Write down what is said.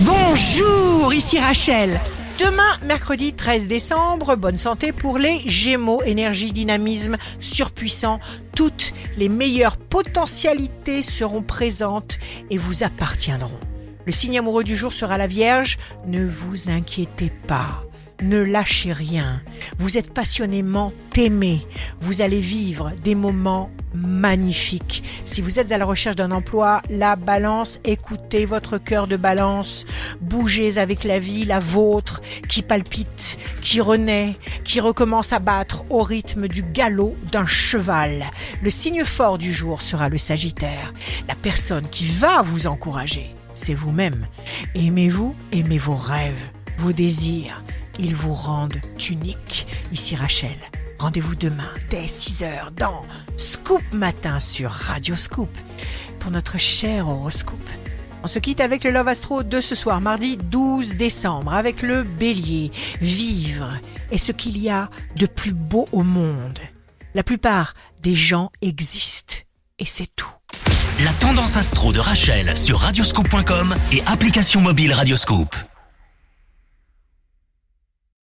Bonjour, ici Rachel. Demain, mercredi 13 décembre, bonne santé pour les Gémeaux, énergie, dynamisme surpuissant. Toutes les meilleures potentialités seront présentes et vous appartiendront. Le signe amoureux du jour sera la Vierge. Ne vous inquiétez pas. Ne lâchez rien. Vous êtes passionnément aimé. Vous allez vivre des moments magnifiques. Si vous êtes à la recherche d'un emploi, la balance, écoutez votre cœur de balance. Bougez avec la vie, la vôtre, qui palpite, qui renaît, qui recommence à battre au rythme du galop d'un cheval. Le signe fort du jour sera le Sagittaire, la personne qui va vous encourager. C'est vous-même. Aimez-vous, aimez vos rêves, vos désirs ils vous rendent unique. Ici Rachel. Rendez-vous demain dès 6h dans Scoop Matin sur Radio Scoop pour notre cher horoscope. On se quitte avec le Love Astro de ce soir, mardi 12 décembre, avec le bélier. Vivre est ce qu'il y a de plus beau au monde. La plupart des gens existent et c'est tout. La tendance astro de Rachel sur radioscope.com et application mobile Radioscope.